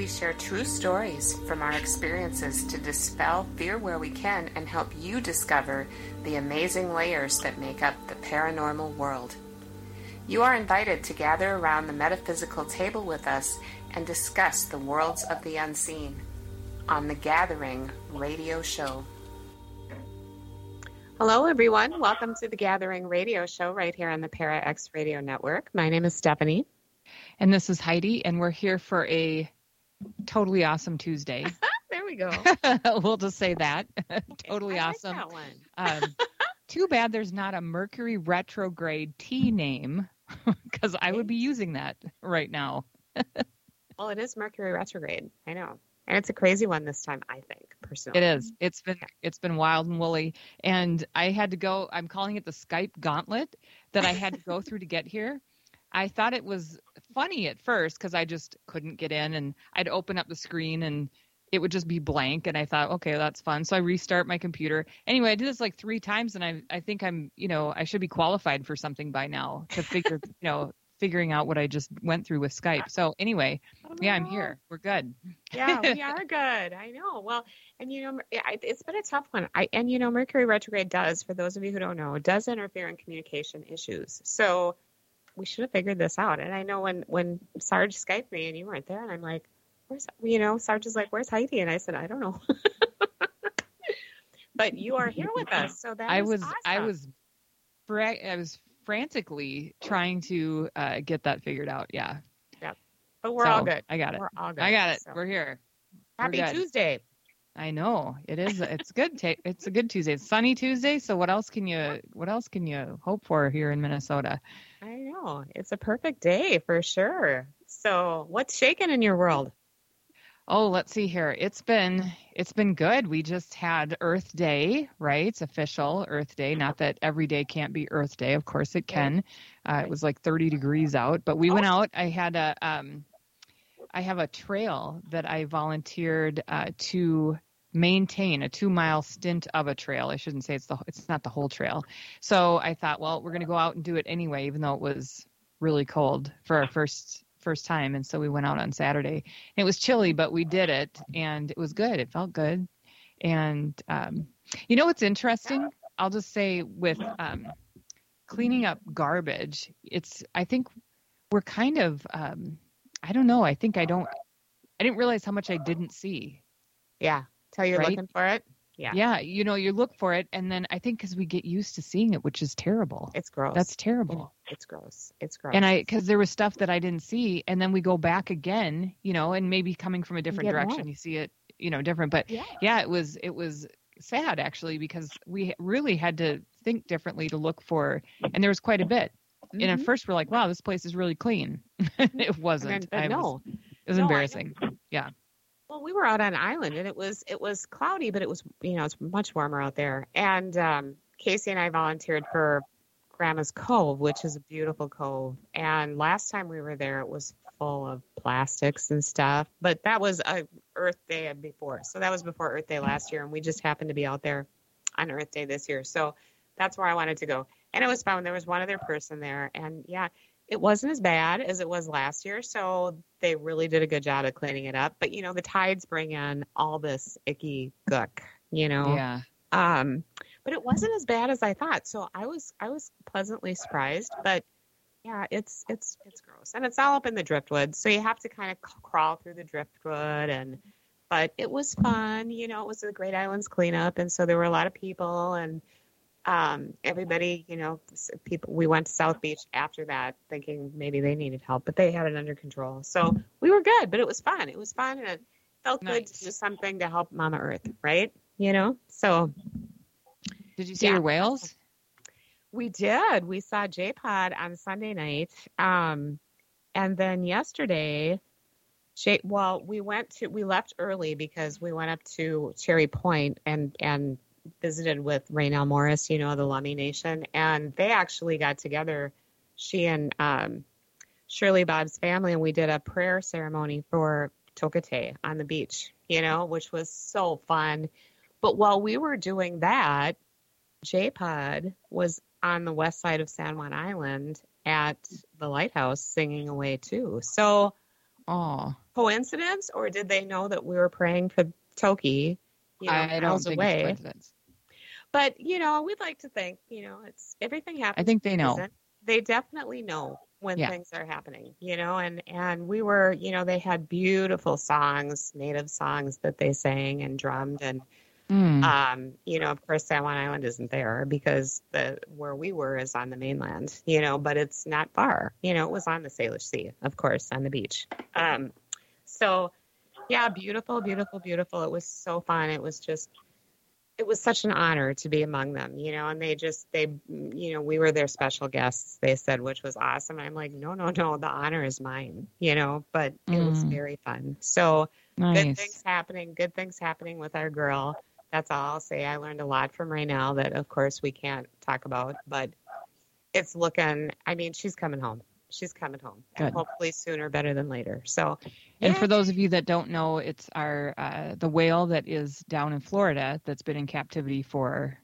We share true stories from our experiences to dispel fear where we can and help you discover the amazing layers that make up the paranormal world. You are invited to gather around the metaphysical table with us and discuss the worlds of the unseen on the Gathering radio show. Hello, everyone. Welcome to the Gathering radio show right here on the Para X Radio Network. My name is Stephanie. And this is Heidi, and we're here for a totally awesome Tuesday. there we go. we'll just say that. totally I awesome. Like that one. um, too bad there's not a Mercury retrograde T name because I would be using that right now. well, it is Mercury retrograde. I know. And it's a crazy one this time, I think, personally. It is. It's been it's been wild and woolly. And I had to go I'm calling it the Skype gauntlet that I had to go through to get here. I thought it was funny at first because I just couldn't get in and I'd open up the screen and it would just be blank and I thought, okay, that's fun. So I restart my computer. Anyway, I did this like three times and I I think I'm, you know, I should be qualified for something by now to figure, you know, figuring out what I just went through with Skype. So anyway, yeah, I'm oh. here. We're good. yeah, we are good. I know. Well, and you know, it's been a tough one. I and you know, Mercury retrograde does, for those of you who don't know, does interfere in communication issues. So we should have figured this out. And I know when when Sarge Skyped me and you weren't there, and I'm like, where's you know, Sarge is like, where's Heidi? And I said, I don't know. but you are here with us, so that I was awesome. I was I was frantically trying to uh, get that figured out. Yeah. Yeah. But we're So, all good. I got it. We're all good. I got it. So, We're here. We're happy. Tuesday. I know it is. It's good. Ta- it's a good Tuesday. It's sunny Tuesday. So what else can you what else can you hope for here in Minnesota? I know. It's a perfect day for sure. So what's shaking in your world? Oh, let's see here. It's been it's been good. We just had Earth Day, right? It's official Earth Day. Not that every day can't be Earth Day. Of course it can. Uh, it was like 30 degrees out, but we went out. I had a um, I have a trail that I volunteered uh, to maintain a two mile stint of a trail. I shouldn't say it's the it's not the whole trail. So I thought, well, we're going to go out and do it anyway, even though it was really cold for our first first time. And so we went out on Saturday. It was chilly, but we did it, and it was good. It felt good. And um, you know what's interesting? I'll just say with um, cleaning up garbage, it's I think we're kind of um, I don't know. I think I don't. I didn't realize how much I didn't see. Yeah. Tell you're Right? looking for it. Yeah. Yeah, you know, you look for it, and then I think because we get used to seeing it, which is terrible. It's gross. That's terrible. it's gross. It's gross. And I, because there was stuff that I didn't see, and then we go back again, you know, and maybe coming from a different get direction, more. you see it, you know, different. But yeah. yeah, it was it was sad actually because we really had to think differently to look for, and there was quite a bit. And at Mhm. first we're like, wow, this place is really clean. it wasn't. I was- no. it was No, I know. Well, we were out on an island and it was it was cloudy, but it was you know it's much warmer out there. And um, Casey and I volunteered for Grandma's Cove, which is a beautiful cove. And last time we were there, it was full of plastics and stuff. But that was a Earth Day before, so that was before Earth Day last year, and we just happened to be out there on Earth Day this year. So that's where I wanted to go, and it was fun. There was one other person there, and yeah, it wasn't as bad as it was last year. So they really did a good job of cleaning it up. But you know, the tides bring in all this icky gook, you know. Yeah. Um, but it wasn't as bad as I thought. So I was I was pleasantly surprised. But yeah, it's it's it's gross, and it's all up in the driftwood, so you have to kind of c- crawl through the driftwood, and but it was fun, you know. It was the Great Islands cleanup, and so there were a lot of people, and um, everybody, you know, people. We went to South Beach after that, thinking maybe they needed help, but they had it under control, so we were good. But it was fun. It was fun, and it felt good to do something to help Mama Earth, right? You know, so Did you see Yeah. your whales? We did. We saw J Pod on Sunday night. Um, and then yesterday, J well, we went to we left early because we went up to Cherry Point and and visited with Raynell Morris, you know, the Lummi Nation, and they actually got together, she and um, Shirley Bob's family, and we did a prayer ceremony for Tokitae on the beach, you know, which was so fun. But while we were doing that, J Pod was on the west side of San Juan Island at the lighthouse singing away too. So Oh, coincidence, or did they know that we were praying for Toki? You know, I don't miles think away. it's coincidence. But you know, we'd like to think, you know, it's everything happens. I think they know. They definitely know when Yeah. things are happening, you know, and and we were, you know, they had beautiful songs, native songs that they sang and drummed and Mm. um, you know, of course, San Juan Island isn't there because the where we were is on the mainland, you know, but it's not far. You know, it was on the Salish Sea, of course, on the beach. Um, so, yeah, beautiful, beautiful, beautiful. It was so fun. It was just, it was such an honor to be among them, you know, and they just, they, you know, we were their special guests, they said, which was awesome. I'm like, no, no, no, the honor is mine, you know, but it was Mm. very fun. So, good things happening good things happening with our girl that's all i'll say i learned a lot from Raynell that of course we can't talk about but it's looking i mean she's coming home she's coming home Good. hopefully sooner better than later so And yeah, for those of you that don't know, it's our uh, the whale that is down in Florida that's been in captivity for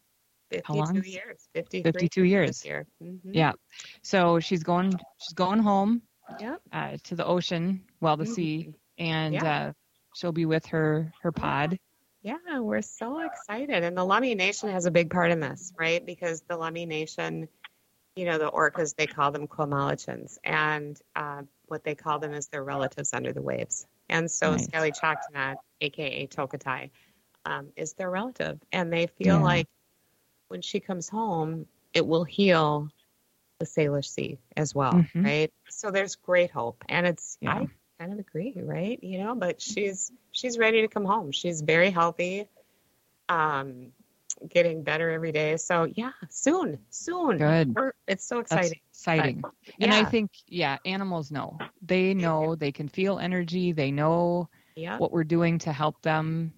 52 how long? years 53 52 years. year. Mhm. Yeah. So she's going she's going home Yep. uh, to the ocean, well, the sea, and Yeah. uh, she'll be with her her pod. Yeah, we're so excited. And the Lummi Nation has a big part in this, right? Because the Lummi Nation, you know, the orcas, they call them Quamalichans. And uh, what they call them is their relatives under the waves. And so Nice. Skelly Choctaw, aka Tokitae, um, is their relative. And they feel Yeah. like when she comes home, it will heal the Salish Sea as well, Mhm. right? So there's great hope. And it's, Yeah. I kind of agree, right? You know, but she's she's ready to come home. She's very healthy, um, getting better every day. So yeah, soon, soon. Good. We're, it's so That's exciting. exciting. And I think, yeah, animals know. They know. They can feel energy. They know Yeah, what we're doing to help them.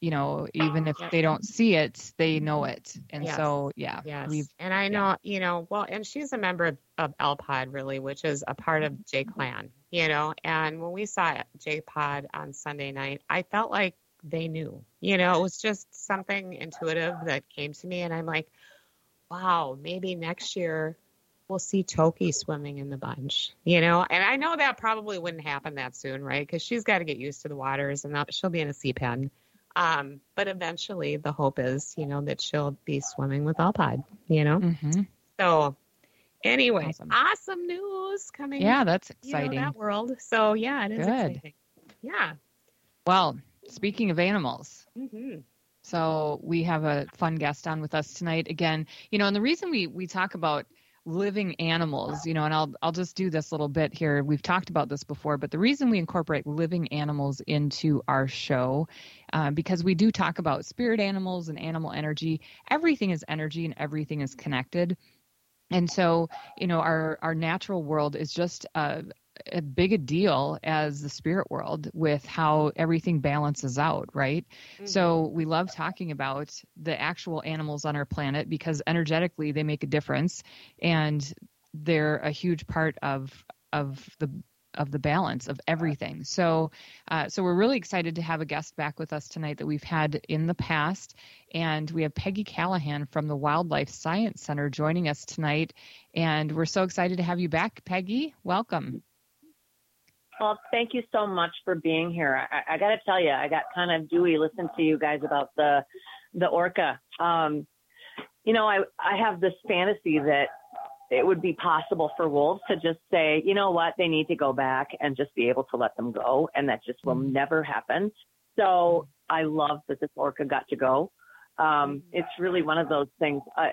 You know, even if Yeah. they don't see it, they know it. And Yes. so, yeah, yes. we've and I know, you know, well, and she's a member of, of L Pod really, which is a part of J Clan, you know. And when we saw J Pod on Sunday night, I felt like they knew, you know, it was just something intuitive that came to me, and I'm like, wow, maybe next year we'll see Toki swimming in the bunch, you know. And I know that probably wouldn't happen that soon, right? Because she's got to get used to the waters, and she'll be in a sea pen. Um, but eventually, the hope is, you know, that she'll be swimming with L Pod, you know. mhm. So, anyway, Awesome. awesome, news coming. yeah, that's you know, exciting. that world. So yeah, it is Good. exciting. Yeah. Well, speaking of animals, hmm So we have a fun guest on with us tonight again. You know, and the reason we we talk about living animals, you know, and I'll I'll just do this little bit here. We've talked about this before, but the reason we incorporate living animals into our show, uh, because we do talk about spirit animals and animal energy. Everything is energy and everything is connected. And so, you know, our our natural world is just a, a big a deal as the spirit world with how everything balances out, right? So we love talking about the actual animals on our planet because energetically they make a difference and they're a huge part of of the of the balance of everything. So uh, so we're really excited to have a guest back with us tonight that we've had in the past and we have Peggy Callahan from the Wildlife Science Center joining us tonight and we're so excited to have you back Peggy. Welcome. Well, thank you so much for being here. I, I got to tell you, I got kind of dewy listening to you guys about the the orca. Um, you know, I I have this fantasy that it would be possible for wolves to just say, you know what, they need to go back and just be able to let them go. And that just will Mm-hmm. never happen. So I love that this orca got to go. Um, it's really one of those things. I,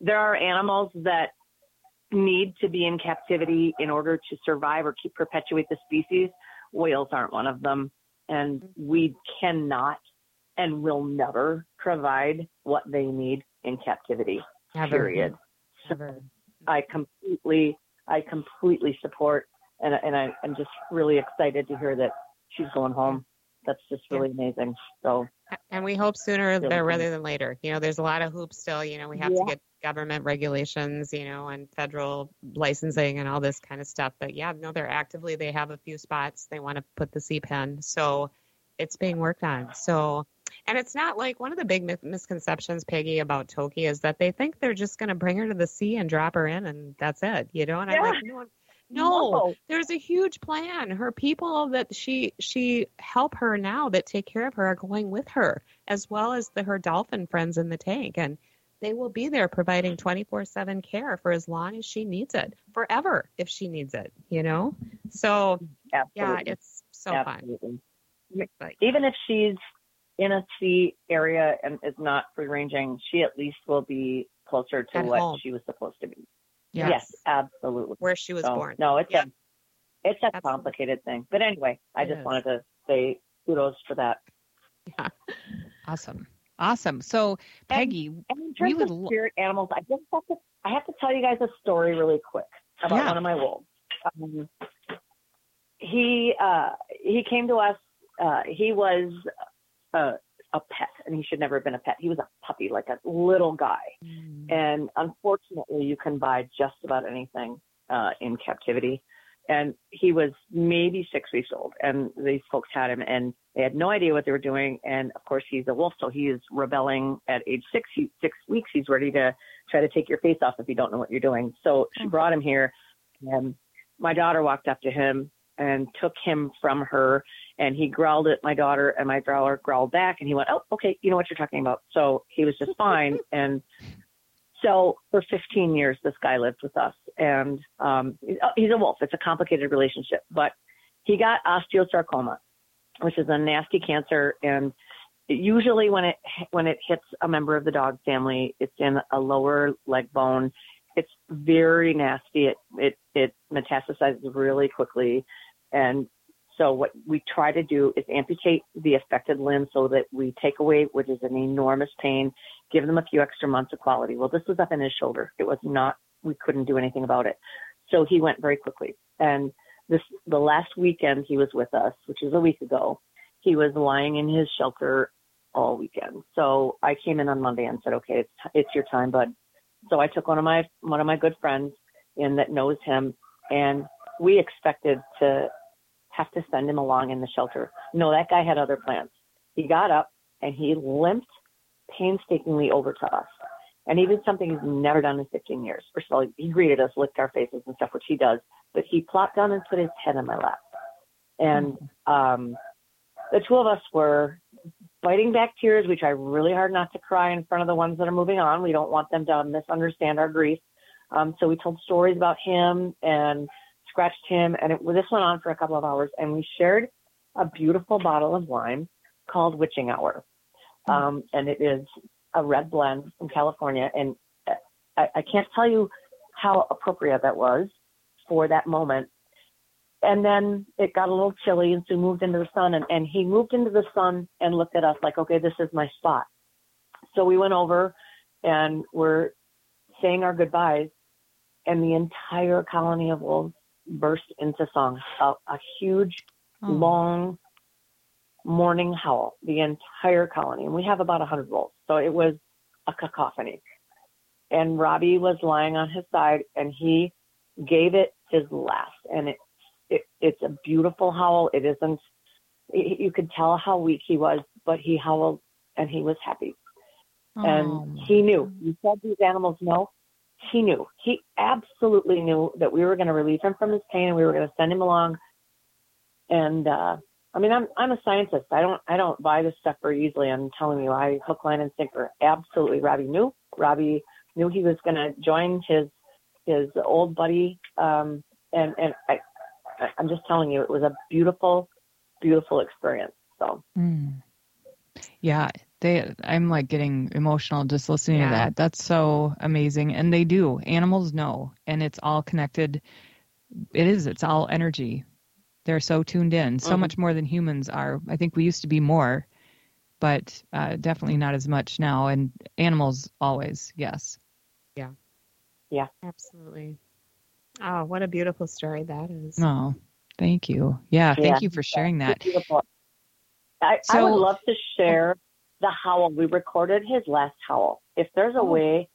there are animals that need to be in captivity in order to survive or keep perpetuate the species. Whales aren't one of them. And we cannot and will never provide what they need in captivity. Never. Period. So Never. I completely, I completely support, and and I, I'm just really excited to hear that she's going home. That's just really amazing. So And we hope sooner Really rather than later. You know, there's a lot of hoops still. You know, we have Yeah. to get government regulations, you know, and federal licensing and all this kind of stuff. But yeah, no, they're actively, they have a few spots. They want to put the sea pen. So it's being worked on. So, and it's not like one of the big misconceptions, Peggy, about Toki is that they think they're just going to bring her to the sea and drop her in and that's it, you know? And I'm Yeah. like, no, no, there's a huge plan. Her people that she she help her now that take care of her are going with her, as well as the, her dolphin friends in the tank, and they will be there providing 24/7 care for as long as she needs it, forever if she needs it. You know, so yeah, it's so fun. absolutely. Like, Even if she's in a sea area and is not free ranging, she at least will be closer to what home. she was supposed to be. Yes. Yes, absolutely. where she was So, born. No, it's Yep. a it's a Absolutely. complicated thing. But anyway, I It just is. wanted to say kudos for that. Yeah. Awesome. Awesome. So, Peggy, And in We terms would of spirit animals, I just have to I have to tell you guys a story really quick about Yeah. one of my wolves. Um, he uh, he came to us. Uh, he was a, a pet, and he should never have been a pet. He was a puppy, like a little guy. And unfortunately, you can buy just about anything uh, in captivity. And he was maybe six weeks old, and these folks had him, and they had no idea what they were doing. And of course, he's a wolf, so he is rebelling at age six. He, six weeks, he's ready to try to take your face off if you don't know what you're doing. So she mm-hmm. brought him here, and my daughter walked up to him and took him from her, and he growled at my daughter, and my daughter growled back, and he went, "Oh, okay, you know what you're talking about." So he was just fine, and so for 15 years, this guy lived with us, and um, he's a wolf. It's a complicated relationship, but he got osteosarcoma, which is a nasty cancer, and usually when it when it hits a member of the dog family, it's in a lower leg bone. It's very nasty. It it it metastasizes really quickly, and so what we try to do is amputate the affected limb so that we take away, which is an enormous pain, give them a few extra months of quality. Well, this was up in his shoulder. It was not, we couldn't do anything about it. So he went very quickly. And this, the last weekend he was with us, which was a week ago, he was lying in his shelter all weekend. So I came in on Monday and said, okay, it's, it's your time, bud. So I took one of my, one of my good friends in that knows him and we expected to have to send him along in the shelter. No, that guy had other plans. He got up and he limped painstakingly over to us. And he did something he's never done in 15 years. First of all, he greeted us, licked our faces and stuff, which he does, but he plopped down and put his head on my lap. And um, the two of us were fighting back tears. We try really hard not to cry in front of the ones that are moving on. We don't want them to misunderstand our grief. Um, so we told stories about him and scratched him, and it, well, this went on for a couple of hours. And we shared a beautiful bottle of wine called Witching Hour, um, and it is a red blend from California. And I, I can't tell you how appropriate that was for that moment. And then it got a little chilly, and so we moved into the sun. And, and he moved into the sun and looked at us like, okay, this is my spot. So we went over and we're saying our goodbyes, and the entire colony of wolves burst into song. A, a huge, Oh. long morning howl, the entire colony. And we have about a 100 wolves. So it was a cacophony. And Robbie was lying on his side, and he gave it his last. And it, it it's a beautiful howl. It isn't, you could tell how weak he was, but he howled and he was happy Oh, and he knew. You said these animals know. He knew. He absolutely knew that we were going to relieve him from his pain and we were going to send him along. And uh, I mean, I'm I'm a scientist. I don't I don't buy this stuff very easily. I'm telling you, I hook, line, and sinker. Absolutely, Robbie knew. Robbie knew he was going to join his his old buddy, um, and and I, I'm just telling you, it was a beautiful, beautiful experience. So. Mm. Yeah, they. I'm like getting emotional just listening Yeah. to that. That's so amazing, and they do. Animals know, and it's all connected. It is. It's all energy. They're so tuned in, so Mhm. much more than humans are. I think we used to be more, but uh, definitely not as much now. And animals always, yes. Yeah. Yeah. Absolutely. Oh, what a beautiful story that is. No, thank you. Yeah, thank Yeah. you for sharing that. It's beautiful. I, I would love to share the howl. We recorded his last howl. If there's a Oh. way,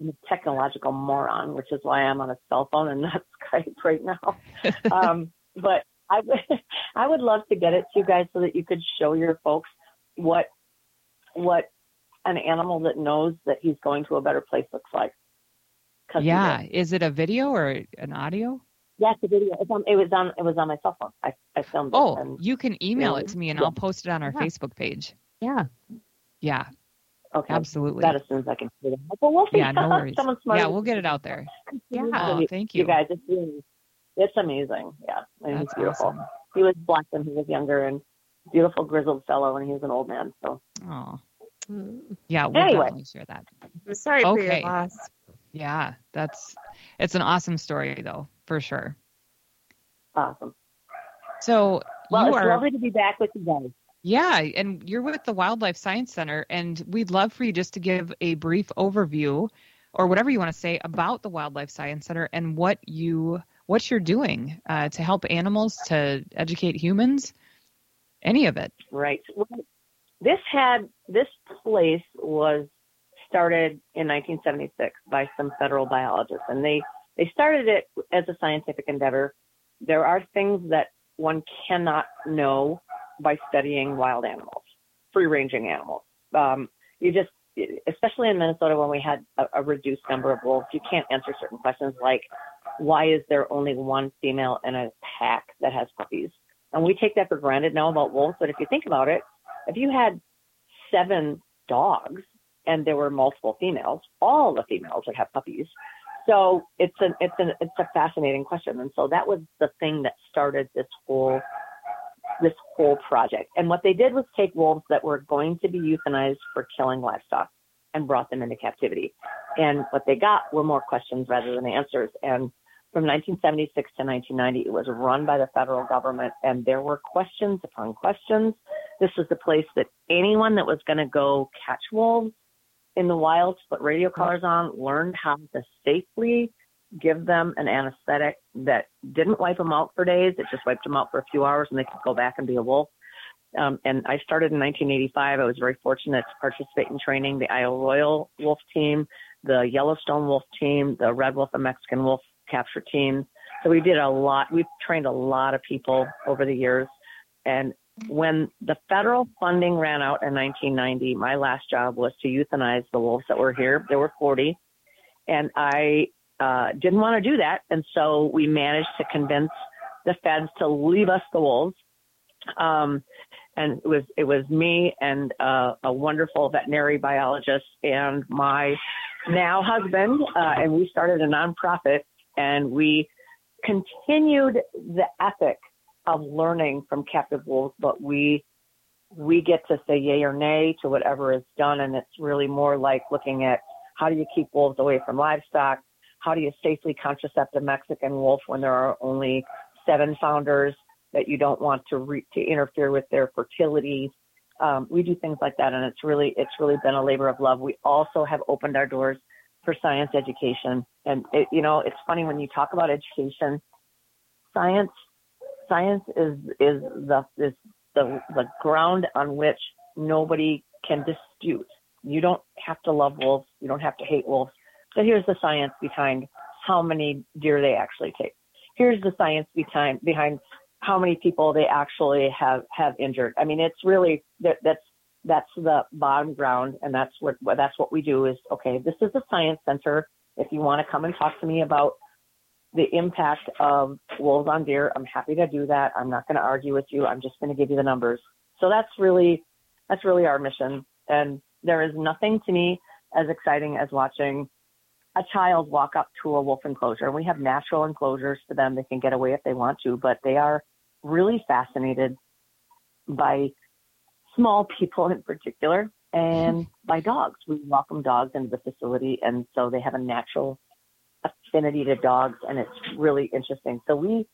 I'm a technological moron, which is why I'm on a cell phone and not Skype right now. um, but I would, I would love to get it to you guys so that you could show your folks what, what an animal that knows that he's going to a better place looks like. Yeah, is it a video or an audio? Yes, a video. It's on, it was on. It was on my cell phone. I, I filmed it. Oh, you can email it to me and Yeah. I'll post it on our Yeah. Facebook page. Yeah. Yeah, okay. absolutely. That as soon as I can do that. But we'll see. Yeah, no worries. Someone smart. Yeah, we'll get it out there. Yeah. Oh, you, thank you you. guys. It's really, it's amazing. Yeah, I mean, That's it's beautiful. awesome. He was black when he was younger and beautiful grizzled fellow, and he was an old man. So Oh, yeah, we'll Anyway. definitely share that. I'm sorry for Okay. your loss. Yeah, that's it's an awesome story though, for sure. awesome. So Well, you it's are lovely to be back with you guys. Yeah, and you're with the Wildlife Science Center, and we'd love for you just to give a brief overview or whatever you want to say about the Wildlife Science Center and what you what you're doing uh, to help animals, to educate humans, any of it. Right. This had this place was started in 1976 by some federal biologists, and they they started it as a scientific endeavor. There are things that one cannot know by studying wild animals, free ranging animals. Um, you just, especially in Minnesota when we had a, a reduced number of wolves, you can't answer certain questions like why is there only one female in a pack that has puppies? And we take that for granted now about wolves, but if you think about it, if you had seven dogs and there were multiple females, all the females would have puppies. So it's an it's an it's a fascinating question, and so that was the thing that started this whole this whole project. And what they did was take wolves that were going to be euthanized for killing livestock and brought them into captivity. And what they got were more questions rather than answers. And from 1976 to 1990, it was run by the federal government, and there were questions upon questions. This was the place that anyone that was going to go catch wolves in the wild, put radio collars on, learned how to safely give them an anesthetic that didn't wipe them out for days. It just wiped them out for a few hours, and they could go back and be a wolf. Um, and I started in 1985. I was very fortunate to participate in training the Isle Royale Wolf team, the Yellowstone Wolf team, the Red Wolf and Mexican Wolf capture teams. So we did a lot. We've trained a lot of people over the years. And when the federal funding ran out in 1990, my last job was to euthanize the wolves that were here. There were 40. And I uh, didn't want to do that. And so we managed to convince the feds to leave us the wolves. Um, and it was it was me and uh, a wonderful veterinary biologist and my now husband, uh, and we started a nonprofit and we continued the ethic of learning from captive wolves, but we we get to say yay or nay to whatever is done, and it's really more like looking at how do you keep wolves away from livestock, how do you safely contracept a Mexican wolf when there are only seven founders that you don't want to re- to interfere with their fertility. Um, we do things like that, and it's really it's really been a labor of love. We also have opened our doors for science education, and it, you know it's funny when you talk about education. Science, science is is the is the the ground on which nobody can dispute. You don't have to love wolves. You don't have to hate wolves. But here's the science behind how many deer they actually take. Here's the science behind behind how many people they actually have have injured. I mean, it's really that that's that's the bottom ground, and that's what that's what we do. Is okay. This is a science center. If you want to come and talk to me about the impact of wolves on deer, I'm happy to do that. I'm not going to argue with you. I'm just going to give you the numbers. So that's really that's really our mission. And there is nothing to me as exciting as watching a child walk up to a wolf enclosure, and we have natural enclosures for them. They can get away if they want to, but they are really fascinated by small people in particular and by dogs. We welcome dogs into the facility, and so they have a natural affinity to dogs, and it's really interesting. So we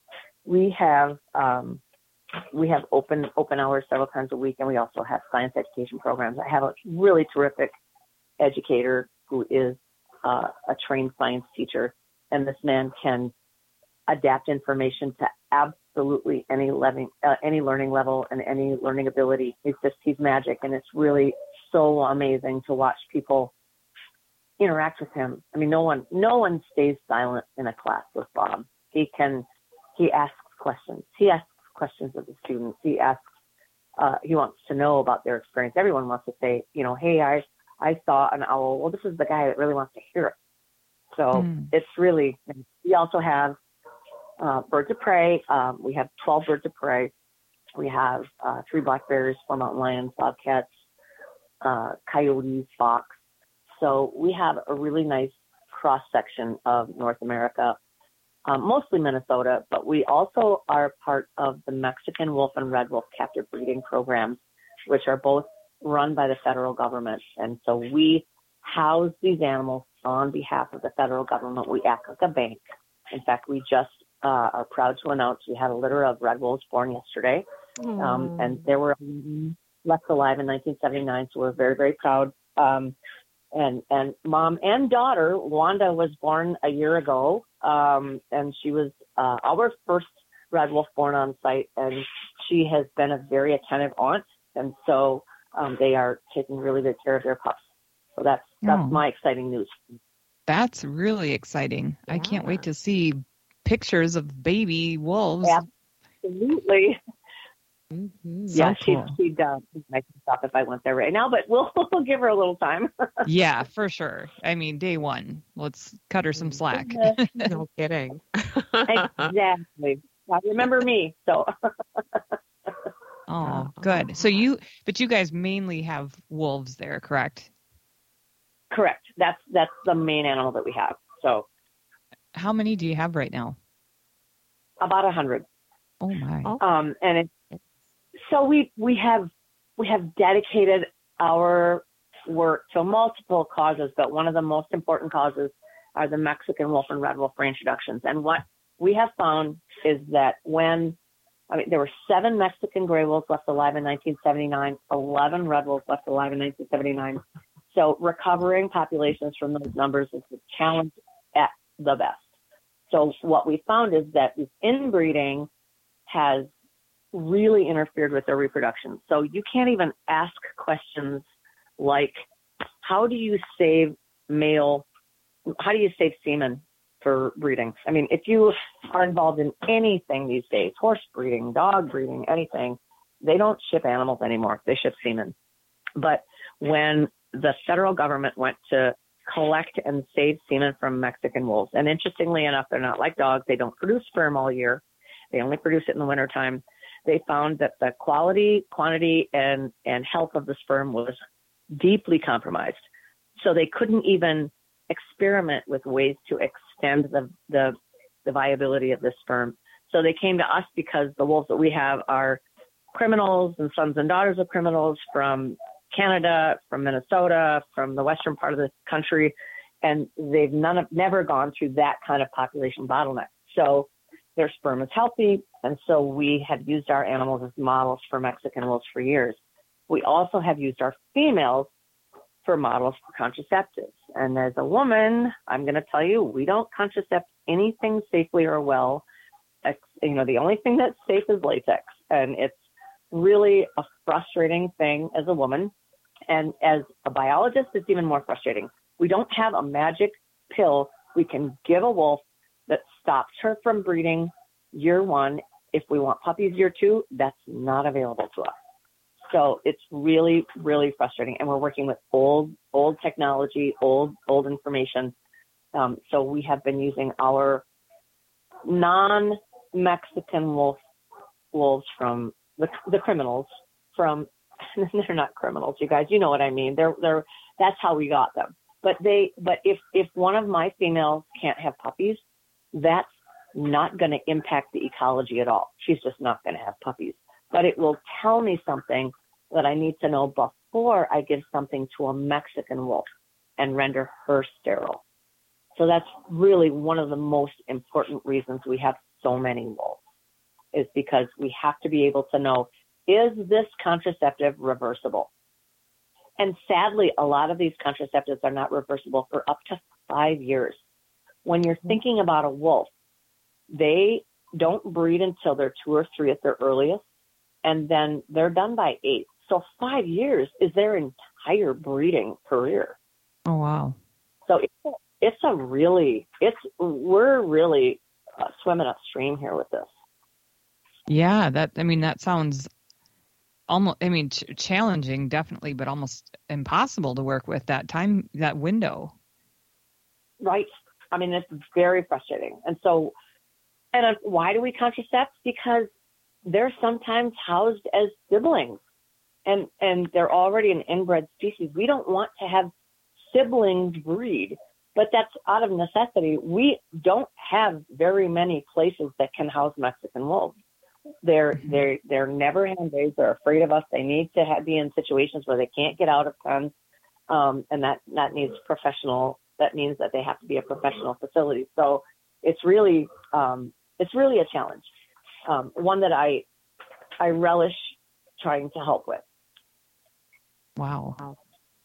we have um, we have open open hours several times a week, and we also have science education programs. I have a really terrific educator who is uh, a trained science teacher, and this man can adapt information to absolutely any learning uh, any learning level and any learning ability. He's just he's magic, and it's really so amazing to watch people interact with him. I mean, no one no one stays silent in a class with Bob. He can he asks questions. He asks questions of the students. He asks uh, he wants to know about their experience. Everyone wants to say, you know, hey, I I saw an owl. Well, this is the guy that really wants to hear it. So mm. it's really. We also have uh, birds of prey. Um, we have 12 birds of prey. We have uh, three black bears, four mountain lions, bobcats, uh, coyotes, fox. So we have a really nice cross section of North America, um, mostly Minnesota, but we also are part of the Mexican wolf and red wolf captive breeding programs, which are both run by the federal government. And so we house these animals on behalf of the federal government. We act like a bank. In fact, we just uh, are proud to announce we had a litter of red wolves born yesterday. Um, and there were left alive in 1979. So we're very, very proud. Um, and, and mom and daughter, Wanda was born a year ago. Um, and she was, uh, our first red wolf born on site. And she has been a very attentive aunt. And so, um, they are taking really good care of their pups. So that's that's oh. my exciting news. That's really exciting. Yeah. I can't wait to see pictures of baby wolves. Absolutely. Mm-hmm. So yeah, cool. she'd, she'd uh, make stop if I went there right now, but we'll, we'll give her a little time. yeah, for sure. I mean, day one, let's cut her some slack. no kidding. exactly. remember me. So. Oh, good. So you, but you guys mainly have wolves there, correct? Correct. That's that's the main animal that we have. So, how many do you have right now? About a hundred. Oh my. Um, and it, so we we have we have dedicated our work to multiple causes, but one of the most important causes are the Mexican wolf and red wolf reintroductions. And what we have found is that when I mean, there were seven Mexican gray wolves left alive in 1979, 11 red wolves left alive in 1979. So recovering populations from those numbers is a challenge at the best. So what we found is that this inbreeding has really interfered with their reproduction. So you can't even ask questions like, how do you save male, how do you save semen for breeding. I mean, if you are involved in anything these days, horse breeding, dog breeding, anything, they don't ship animals anymore. They ship semen. But when the federal government went to collect and save semen from Mexican wolves, and interestingly enough, they're not like dogs. They don't produce sperm all year. They only produce it in the wintertime. They found that the quality, quantity, and, and health of the sperm was deeply compromised. So they couldn't even experiment with ways to extend the, the, the viability of this sperm. So they came to us because the wolves that we have are criminals and sons and daughters of criminals from Canada, from Minnesota, from the western part of the country, and they've none of, never gone through that kind of population bottleneck. So their sperm is healthy, and so we have used our animals as models for Mexican wolves for years. We also have used our females for models for contraceptives. And as a woman, I'm going to tell you, we don't contracept anything safely or well. You know, the only thing that's safe is latex. And it's really a frustrating thing as a woman. And as a biologist, it's even more frustrating. We don't have a magic pill we can give a wolf that stops her from breeding year one. If we want puppies year two, that's not available to us. So it's really, really frustrating. And we're working with old, old technology, old, old information. Um, so we have been using our non-Mexican wolf, wolves from the, the criminals from, they're not criminals, you guys, you know what I mean. They're, they're, that's how we got them. But they, but if if one of my females can't have puppies, that's not going to impact the ecology at all. She's just not going to have puppies. But it will tell me something that I need to know before I give something to a Mexican wolf and render her sterile. So that's really one of the most important reasons we have so many wolves is because we have to be able to know, is this contraceptive reversible? And sadly, a lot of these contraceptives are not reversible for up to five years. When you're mm-hmm. thinking about a wolf, they don't breed until they're two or three at their earliest, and then they're done by eight. So five years is their entire breeding career. Oh wow! So it's a, it's a really it's we're really uh, swimming upstream here with this. Yeah, that I mean that sounds almost I mean ch- challenging definitely, but almost impossible to work with that time that window. Right. I mean it's very frustrating, and so and uh, why do we contracept? Because they're sometimes housed as siblings, and and they're already an inbred species. We don't want to have siblings breed, but that's out of necessity. We don't have very many places that can house Mexican wolves. They're Mm-hmm. they're they're never hand raised. They're afraid of us. They need to have, be in situations where they can't get out of pens, um, and that that needs professional. That means that they have to be a professional facility. So it's really um, it's really a challenge, um, one that I I relish trying to help with. Wow.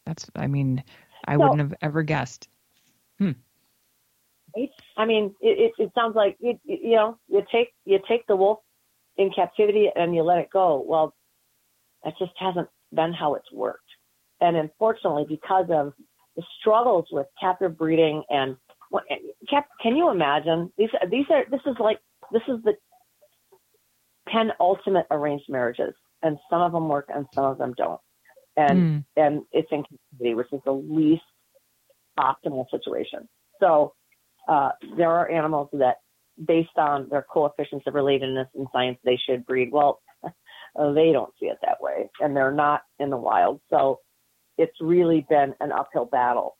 That's I mean, I So- wouldn't have ever guessed. Hmm. Right? I mean, it, it, it sounds like you, you know you take you take the wolf in captivity and you let it go. Well, that just hasn't been how it's worked. And unfortunately, because of the struggles with captive breeding and cap, can you imagine these? These are this is like this is the penultimate arranged marriages, and some of them work and some of them don't. And Mm. and it's in captivity, which is the least optimal situation. So uh, there are animals that, based on their coefficients of relatedness in science, they should breed. Well, they don't see it that way, and they're not in the wild. So it's really been an uphill battle,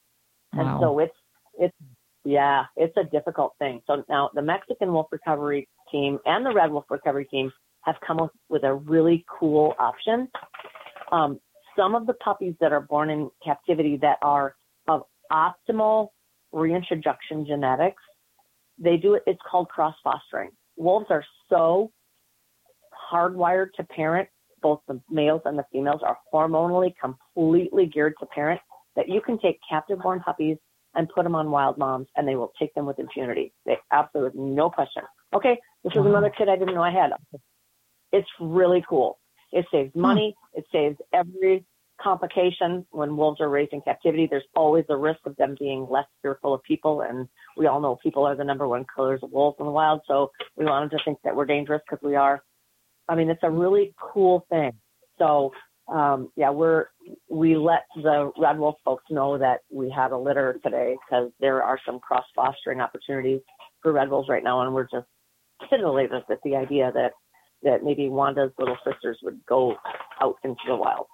and so it's it's yeah, it's a difficult thing. So now the Mexican wolf recovery team and the red wolf recovery team have come up with a really cool option. Um, some of the puppies that are born in captivity that are of optimal reintroduction genetics, they do it, it's called cross fostering. Wolves are so hardwired to parent, both the males and the females are hormonally completely geared to parent that you can take captive born puppies and put them on wild moms and they will take them with impunity. They absolutely no question. Okay, this is another kid I didn't know I had. It's really cool. It saves money. It saves every complication when wolves are raised in captivity. There's always the risk of them being less fearful of people, and we all know people are the number one killers of wolves in the wild. So we want them to think that we're dangerous because we are. I mean, it's a really cool thing. So um, yeah, we're we let the red wolf folks know that we had a litter today because there are some cross fostering opportunities for red wolves right now, and we're just titillated with the idea that that maybe Wanda's little sisters would go out into the wild.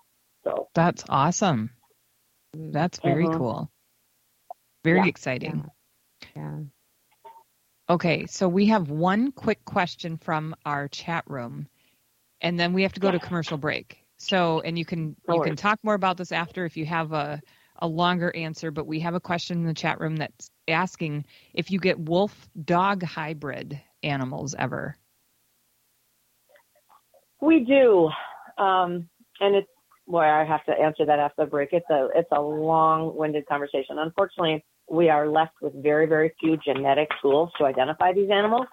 So That's awesome. That's very Mhm. cool. Very Yeah. exciting. Yeah. Okay, so we have one quick question from our chat room, and then we have to go to commercial break. So, and you can No you can talk more about this after if you have a a longer answer. But we have a question in the chat room that's asking if you get wolf dog hybrid animals ever. We do, um, and it's boy, I have to answer that after the break. It's a it's a long winded conversation. Unfortunately, we are left with very very few genetic tools to identify these animals,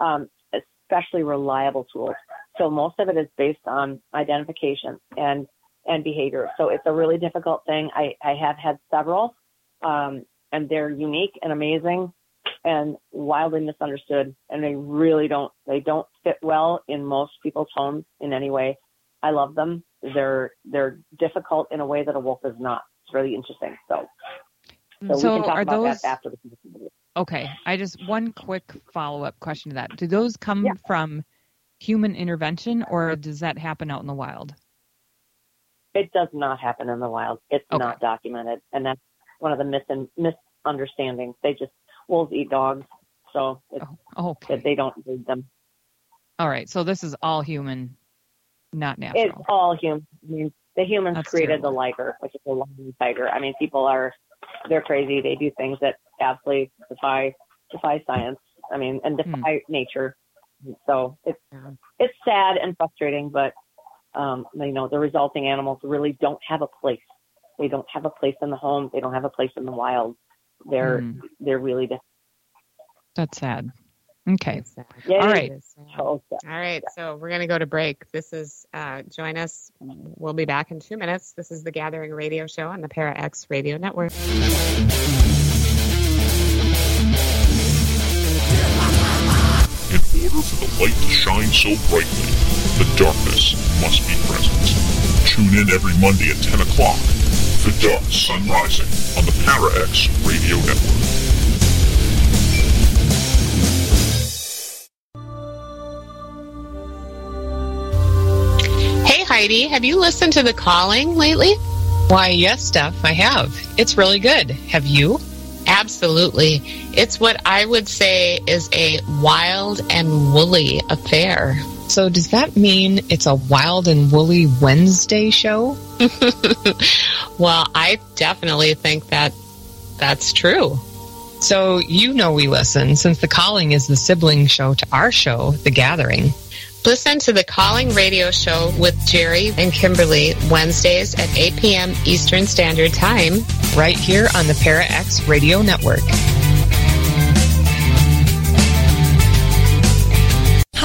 um, especially reliable tools. So most of it is based on identification and and behavior. So it's a really difficult thing. I, I have had several, um, and they're unique and amazing and wildly misunderstood. And they really don't, they don't fit well in most people's homes in any way. I love them. They're, they're difficult in a way that a wolf is not. It's really interesting. So, so, So we can talk are about those that after the okay? I just one quick follow up question to that. Do those come Yeah. from human intervention, or does that happen out in the wild? It does not happen in the wild. It's Okay. not documented. And that's, one of the mis- misunderstandings. They just wolves eat dogs, so it's, oh, okay. they don't breed them. All right. So this is all human, not natural. It's all human. I mean, the humans That's created terrible. the liger, which is a lion tiger. I mean, people are they're crazy. They do things that absolutely defy defy science. I mean, and Hmm. defy nature. So it's Yeah. it's sad and frustrating, but um, you know, the resulting animals really don't have a place. They don't have a place in the home. They don't have a place in the wild. They're Hmm. they're really the That's sad. Okay. It's sad. yeah, All it right. It is sad. so sad. All right, so we're going to go to break. This is, uh, join us. We'll be back in two minutes. This is the Gathering Radio Show on the Para X Radio Network. In order for the light to shine so brightly, the darkness must be present. Tune in every Monday at 10 o'clock for Dark Sun Rising on the ParaX Radio Network. Hey Heidi, have you listened to The Calling lately? Why, yes, Steph, I have. It's really good. Have you? Absolutely. It's what I would say is a wild and woolly affair. So, does that mean it's a wild and woolly Wednesday show? well, I definitely think that that's true. So, you know we listen since The Calling is the sibling show to our show, The Gathering. Listen to the Calling Radio Show with Jerry and Kimberly Wednesdays at 8 p.m. Eastern Standard Time. right here on the Para X Radio Network.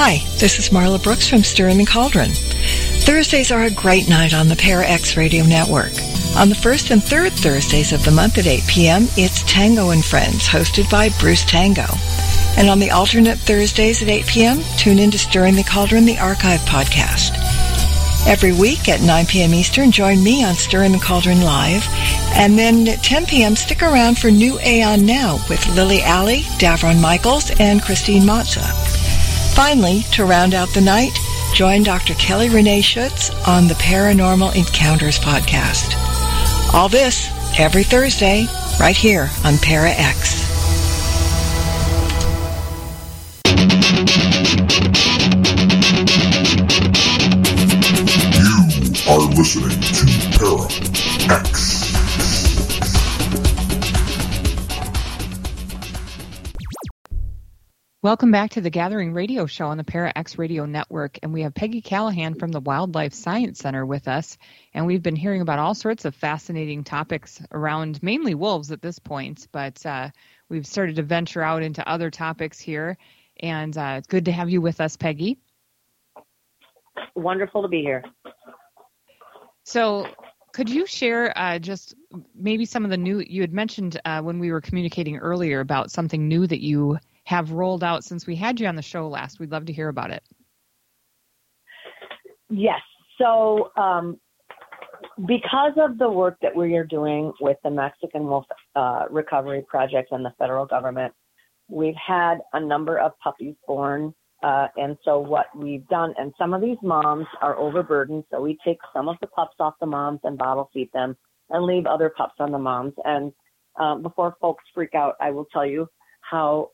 Hi, this is Marla Brooks from Stirring the Cauldron. Thursdays are a great night on the Para X Radio Network. On the first and third Thursdays of the month at 8 p.m., it's Tango and Friends, hosted by Bruce Tango. And on the alternate Thursdays at 8 p.m., tune in to Stirring the Cauldron, the archive podcast. Every week at 9 p.m. Eastern, join me on Stirring the Cauldron Live. And then at 10 p.m., stick around for New Aeon Now with Lily Alley, Davron Michaels, and Christine Matza. Finally, to round out the night, join Dr. Kelly Renee Schutz on the Paranormal Encounters podcast. All this every Thursday, right here on Para X. You are listening to Para Welcome back to the Gathering Radio Show on the Para X Radio Network. And we have Peggy Callahan from the Wildlife Science Center with us. And we've been hearing about all sorts of fascinating topics around mainly wolves at this point, but uh, we've started to venture out into other topics here. And uh, it's good to have you with us, Peggy. Wonderful to be here. So, could you share uh, just maybe some of the new? You had mentioned uh, when we were communicating earlier about something new that you have rolled out since we had you on the show last. We'd love to hear about it. Yes. So, um, because of the work that we are doing with the Mexican Wolf uh, Recovery Project and the federal government, we've had a number of puppies born. Uh, and so, what we've done, and some of these moms are overburdened, so we take some of the pups off the moms and bottle feed them and leave other pups on the moms. And um, before folks freak out, I will tell you how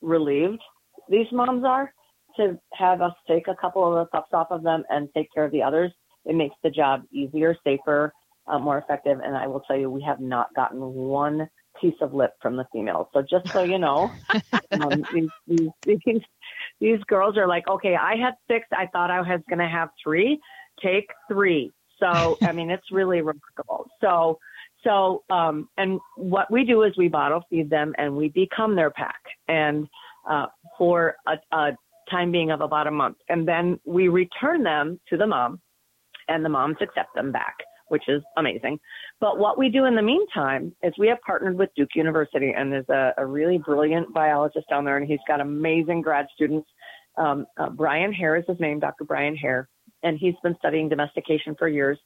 relieved these moms are to have us take a couple of the pups off of them and take care of the others. It makes the job easier, safer, uh, more effective. And I will tell you, we have not gotten one piece of lip from the females. So just so you know, um, these, these, these, these girls are like, okay, I had six. I thought I was going to have three. Take three. So, I mean, it's really remarkable. So, so, um, and what we do is we bottle feed them and we become their pack and, uh, for a, a time being of about a month. And then we return them to the mom and the moms accept them back, which is amazing. But what we do in the meantime is we have partnered with Duke University and there's a, a really brilliant biologist down there and he's got amazing grad students. Um, uh, Brian Hare is his name, Dr. Brian Hare, and he's been studying domestication for years.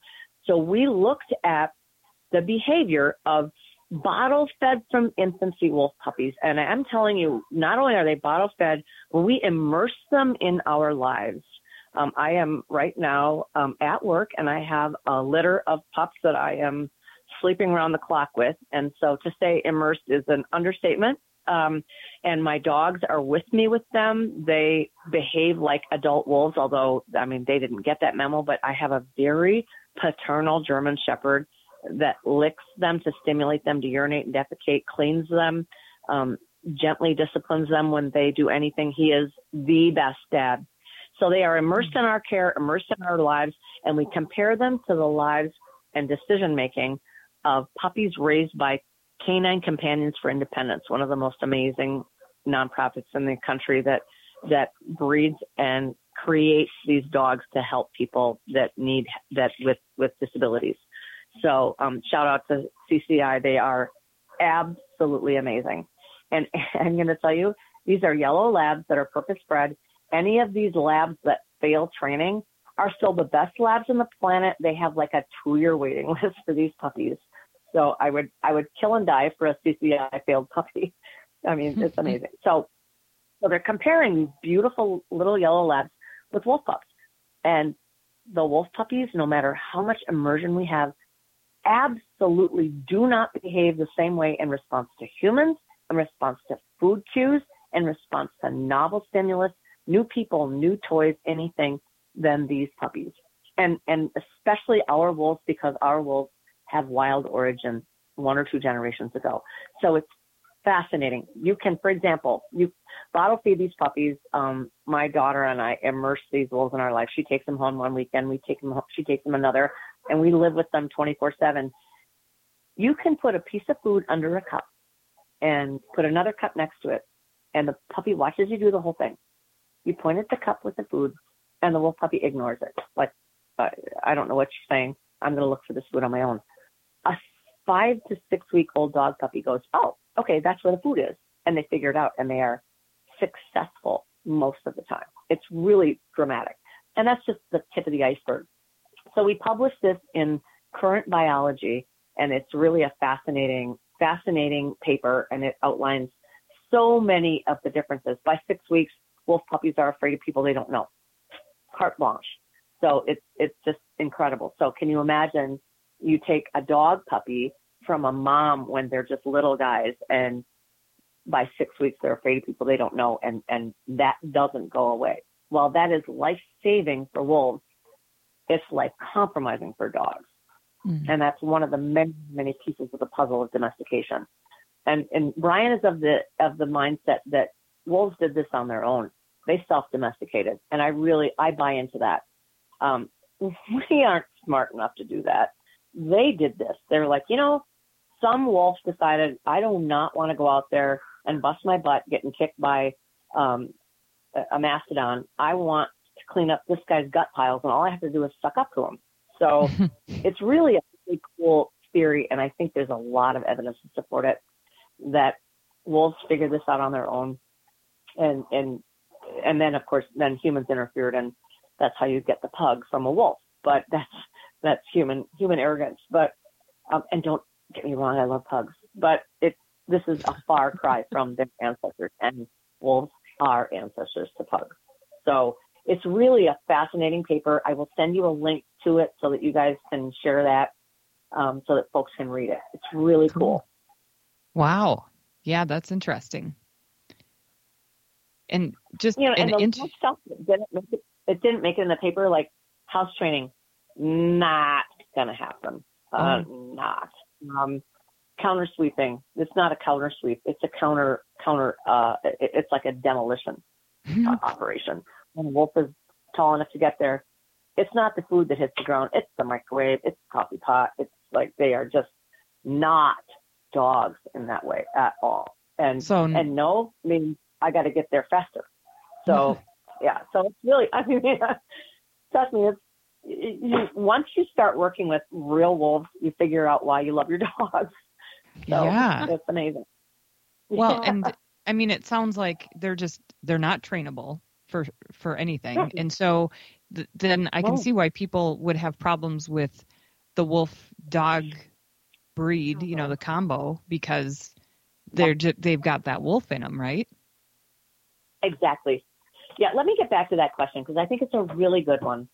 So we looked at the behavior of bottle fed from infancy wolf puppies. And I'm telling you, not only are they bottle fed, when we immerse them in our lives, um, I am right now um, at work and I have a litter of pups that I am sleeping around the clock with. And so to say immersed is an understatement. Um, and my dogs are with me with them. They behave like adult wolves, although, I mean, they didn't get that memo, but I have a very paternal German Shepherd that licks them to stimulate them to urinate and defecate, cleans them, um, gently disciplines them when they do anything. He is the best dad. So they are immersed in our care, immersed in our lives, and we compare them to the lives and decision making of puppies raised by Canine Companions for Independence, one of the most amazing nonprofits in the country that that breeds and creates these dogs to help people that need that with with disabilities. So um, shout out to CCI. They are absolutely amazing. And I'm going to tell you, these are yellow labs that are purpose bred. Any of these labs that fail training are still the best labs on the planet. They have like a two year waiting list for these puppies. So I would, I would kill and die for a CCI failed puppy. I mean, it's amazing. So, so they're comparing beautiful little yellow labs with wolf pups and the wolf puppies, no matter how much immersion we have, absolutely do not behave the same way in response to humans, in response to food cues, in response to novel stimulus, new people, new toys, anything than these puppies. And and especially our wolves because our wolves have wild origins one or two generations ago. So it's fascinating. You can, for example, you bottle feed these puppies. Um, my daughter and I immerse these wolves in our life. She takes them home one weekend. We take them home. She takes them another and we live with them 24 seven. You can put a piece of food under a cup and put another cup next to it. And the puppy watches you do the whole thing. You point at the cup with the food and the wolf puppy ignores it. Like, uh, I don't know what you're saying. I'm going to look for this food on my own. A five to six week old dog puppy goes, Oh, okay, that's where the food is. And they figure it out and they are successful most of the time. It's really dramatic. And that's just the tip of the iceberg. So we published this in Current Biology, and it's really a fascinating, fascinating paper, and it outlines so many of the differences. By six weeks, wolf puppies are afraid of people they don't know. Carte blanche. So it's it's just incredible. So can you imagine you take a dog puppy from a mom when they're just little guys and by six weeks they're afraid of people they don't know and and that doesn't go away. While that is life saving for wolves, it's life compromising for dogs. Mm. And that's one of the many, many pieces of the puzzle of domestication. And and Brian is of the of the mindset that wolves did this on their own. They self domesticated. And I really I buy into that. Um, we aren't smart enough to do that. They did this. They're like, you know, some wolves decided I do not want to go out there and bust my butt getting kicked by um, a mastodon. I want to clean up this guy's gut piles, and all I have to do is suck up to him. So it's really a really cool theory, and I think there's a lot of evidence to support it that wolves figured this out on their own, and and and then of course then humans interfered, and that's how you get the pug from a wolf. But that's that's human human arrogance. But um, and don't get me wrong, I love pugs, but it this is a far cry from their ancestors, and wolves are ancestors to pugs. So it's really a fascinating paper. I will send you a link to it so that you guys can share that, um, so that folks can read it. It's really cool. cool. Wow. Yeah, that's interesting. And just you know, and the int- stuff didn't make it, it didn't make it in the paper, like house training, not gonna happen. Uh, oh. Not. Um, counter sweeping. It's not a counter sweep. It's a counter counter. Uh, it, it's like a demolition uh, operation. When a wolf is tall enough to get there, it's not the food that hits the ground. It's the microwave. It's the coffee pot. It's like they are just not dogs in that way at all. And so, and no means I got to get there faster. So yeah, so it's really. I mean, trust me, it's you, once you start working with real wolves, you figure out why you love your dogs. So yeah. It's amazing. Well, yeah. and I mean, it sounds like they're just, they're not trainable for, for anything. Yeah. And so th- then I can see why people would have problems with the wolf dog breed, you know, the combo, because they're just, they've got that wolf in them, right? Exactly. Yeah, let me get back to that question because I think it's a really good one.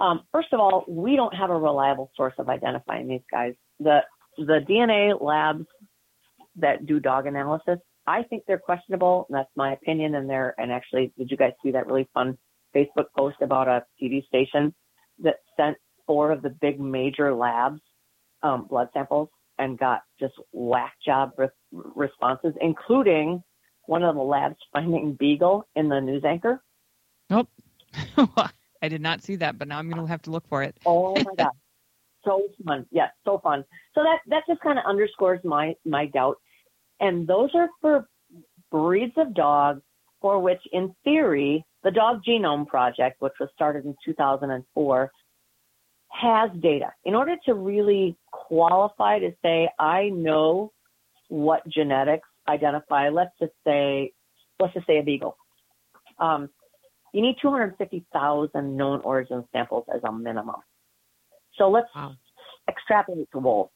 Um, first of all, we don't have a reliable source of identifying these guys the the DNA labs that do dog analysis, I think they're questionable. And that's my opinion. And they're and actually, did you guys see that really fun Facebook post about a TV station that sent four of the big major labs um, blood samples and got just whack job re- responses, including one of the labs finding beagle in the news anchor. Nope. I did not see that, but now I'm going to have to look for it. Oh my god, so fun! Yeah, so fun. So that that just kind of underscores my my doubt. And those are for breeds of dogs for which, in theory, the Dog Genome Project, which was started in 2004, has data. In order to really qualify to say, I know what genetics identify, let's just say, let's just say a beagle. Um, you need 250,000 known origin samples as a minimum. So let's wow. extrapolate to wolves.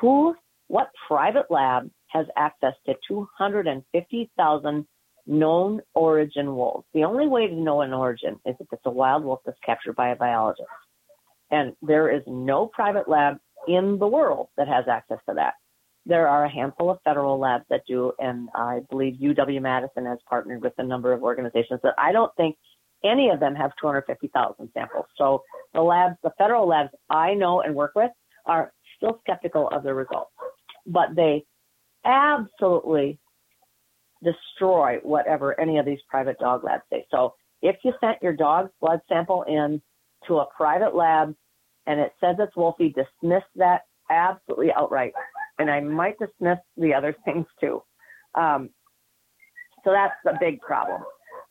Who, what private lab has access to 250,000 known origin wolves? The only way to know an origin is if it's a wild wolf that's captured by a biologist. And there is no private lab in the world that has access to that. There are a handful of federal labs that do, and I believe UW Madison has partnered with a number of organizations that I don't think any of them have 250,000 samples. So the labs, the federal labs I know and work with are still skeptical of the results, but they absolutely destroy whatever any of these private dog labs say. So if you sent your dog's blood sample in to a private lab and it says it's Wolfie, dismiss that absolutely outright and I might dismiss the other things too. Um, so that's a big problem.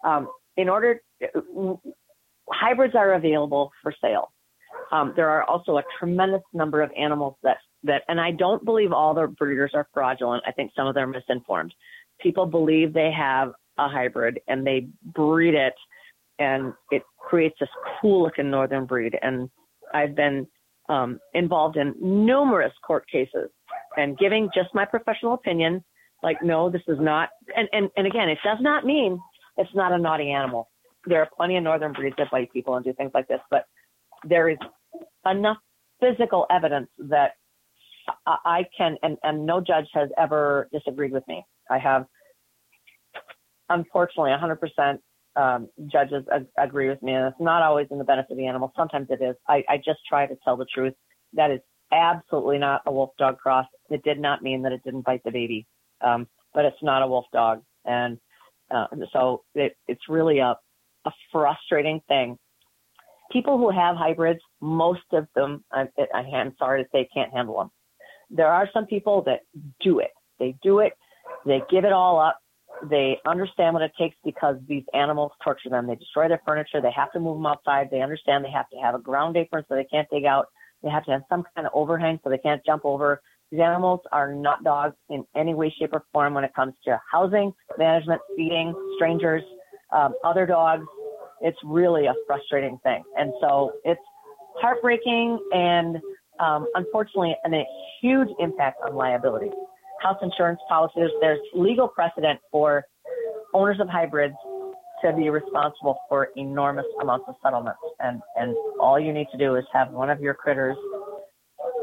Um, in order, hybrids are available for sale. Um, there are also a tremendous number of animals that that, and I don't believe all the breeders are fraudulent. I think some of them are misinformed. People believe they have a hybrid and they breed it, and it creates this cool looking northern breed. And I've been um, involved in numerous court cases and giving just my professional opinion, like, no, this is not, and, and, and again, it does not mean it's not a naughty animal. There are plenty of northern breeds that bite people and do things like this, but there is enough physical evidence that I can, and, and no judge has ever disagreed with me. I have, unfortunately, 100% um, judges ag- agree with me, and it's not always in the benefit of the animal. Sometimes it is. I, I just try to tell the truth. That is absolutely not a wolf dog cross. It did not mean that it didn't bite the baby, um, but it's not a wolf dog, and uh, so it, it's really a a frustrating thing. People who have hybrids, most of them, I, I'm sorry to say, can't handle them. There are some people that do it. They do it. They give it all up. They understand what it takes because these animals torture them. They destroy their furniture. They have to move them outside. They understand they have to have a ground apron so they can't dig out. They have to have some kind of overhang so they can't jump over. These animals are not dogs in any way, shape, or form when it comes to housing, management, feeding, strangers, um, other dogs. It's really a frustrating thing. And so it's heartbreaking and um, unfortunately, and a huge impact on liability. House insurance policies, there's legal precedent for owners of hybrids to be responsible for enormous amounts of settlements. And, and all you need to do is have one of your critters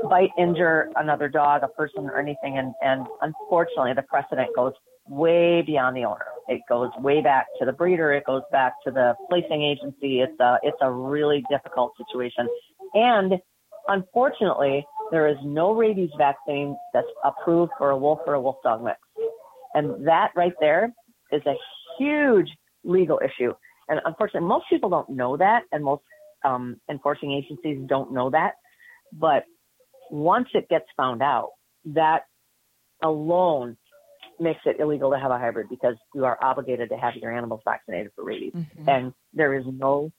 bite, injure another dog, a person, or anything. And, and unfortunately, the precedent goes way beyond the owner. It goes way back to the breeder. It goes back to the placing agency. It's a, it's a really difficult situation. And unfortunately, there is no rabies vaccine that's approved for a wolf or a wolf dog mix. And that right there is a huge legal issue. And unfortunately, most people don't know that, and most um, enforcing agencies don't know that. But once it gets found out, that alone makes it illegal to have a hybrid because you are obligated to have your animals vaccinated for rabies. Mm-hmm. And there is no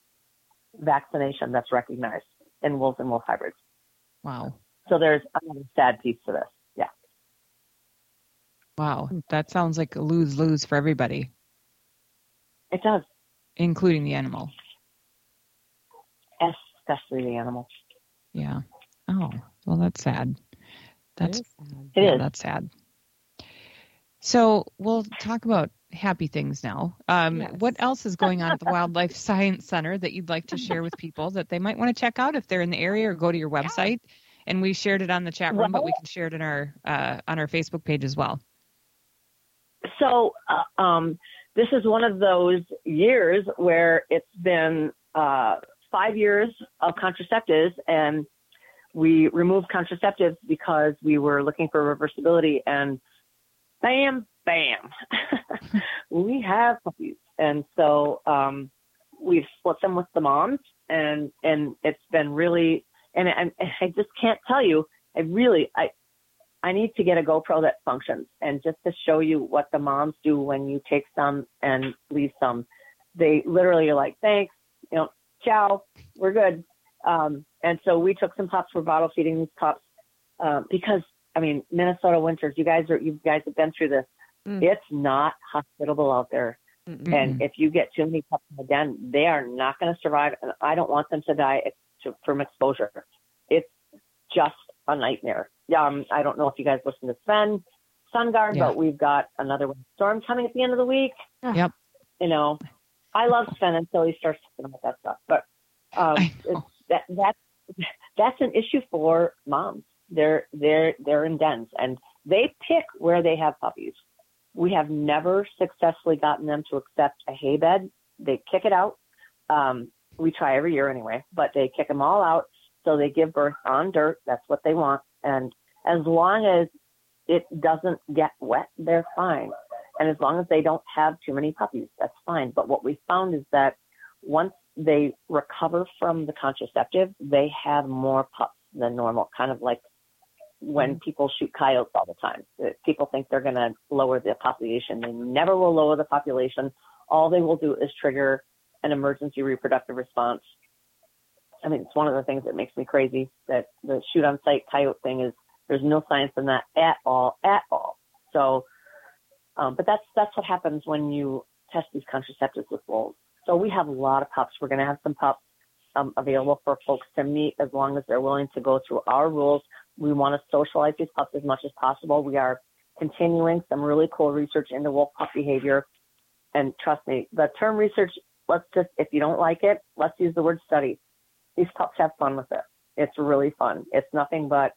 vaccination that's recognized in wolves and wolf hybrids. Wow. So there's a sad piece to this. Yeah. Wow. That sounds like a lose lose for everybody. It does. Including the animal. Especially the animal. Yeah. Oh, well, that's sad. That's it is. yeah, that's sad. So we'll talk about happy things now. Um, yes. What else is going on at the Wildlife Science Center that you'd like to share with people that they might want to check out if they're in the area or go to your website and we shared it on the chat room, but we can share it in our uh, on our Facebook page as well. So uh, um, this is one of those years where it's been uh, five years of contraceptives, and we removed contraceptives because we were looking for reversibility, and bam, bam, we have puppies, and so um, we've split them with the moms, and and it's been really, and I, I just can't tell you, I really, I I need to get a GoPro that functions and just to show you what the moms do when you take some and leave some. They literally are like, thanks, you know, ciao, we're good. Um, and so we took some pups, we're bottle feeding these pups, um, because I mean, Minnesota winters, you guys are, you guys have been through this. Mm. It's not hospitable out there. Mm-mm. And if you get too many pups in the den, they are not going to survive. And I don't want them to die to, from exposure. It's just a nightmare. Um, I don't know if you guys listen to Sven Sundgaard, Yeah. but we've got another storm coming at the end of the week. Yep. You know, I love Sven until he starts talking about that stuff. But um, I it's, that that's that's an issue for moms. They're they're they're in dens and they pick where they have puppies. We have never successfully gotten them to accept a hay bed. They kick it out. Um, we try every year anyway, but they kick them all out. So they give birth on dirt. That's what they want. And as long as it doesn't get wet, they're fine. And as long as they don't have too many puppies, that's fine. But what we found is that once they recover from the contraceptive, they have more pups than normal, kind of like when people shoot coyotes all the time. Uh, People think they're going to lower the population. They never will lower the population. All they will do is trigger an emergency reproductive response. I mean, it's one of the things that makes me crazy that the shoot on sight coyote thing is there's no science in that at all, at all. So, um, but that's, that's what happens when you test these contraceptives with wolves. So we have a lot of pups. We're going to have some pups um, available for folks to meet as long as they're willing to go through our rules. We want to socialize these pups as much as possible. We are continuing some really cool research into wolf pup behavior. And trust me, the term research, let's just, if you don't like it, let's use the word study. These pups have fun with it. It's really fun. It's nothing but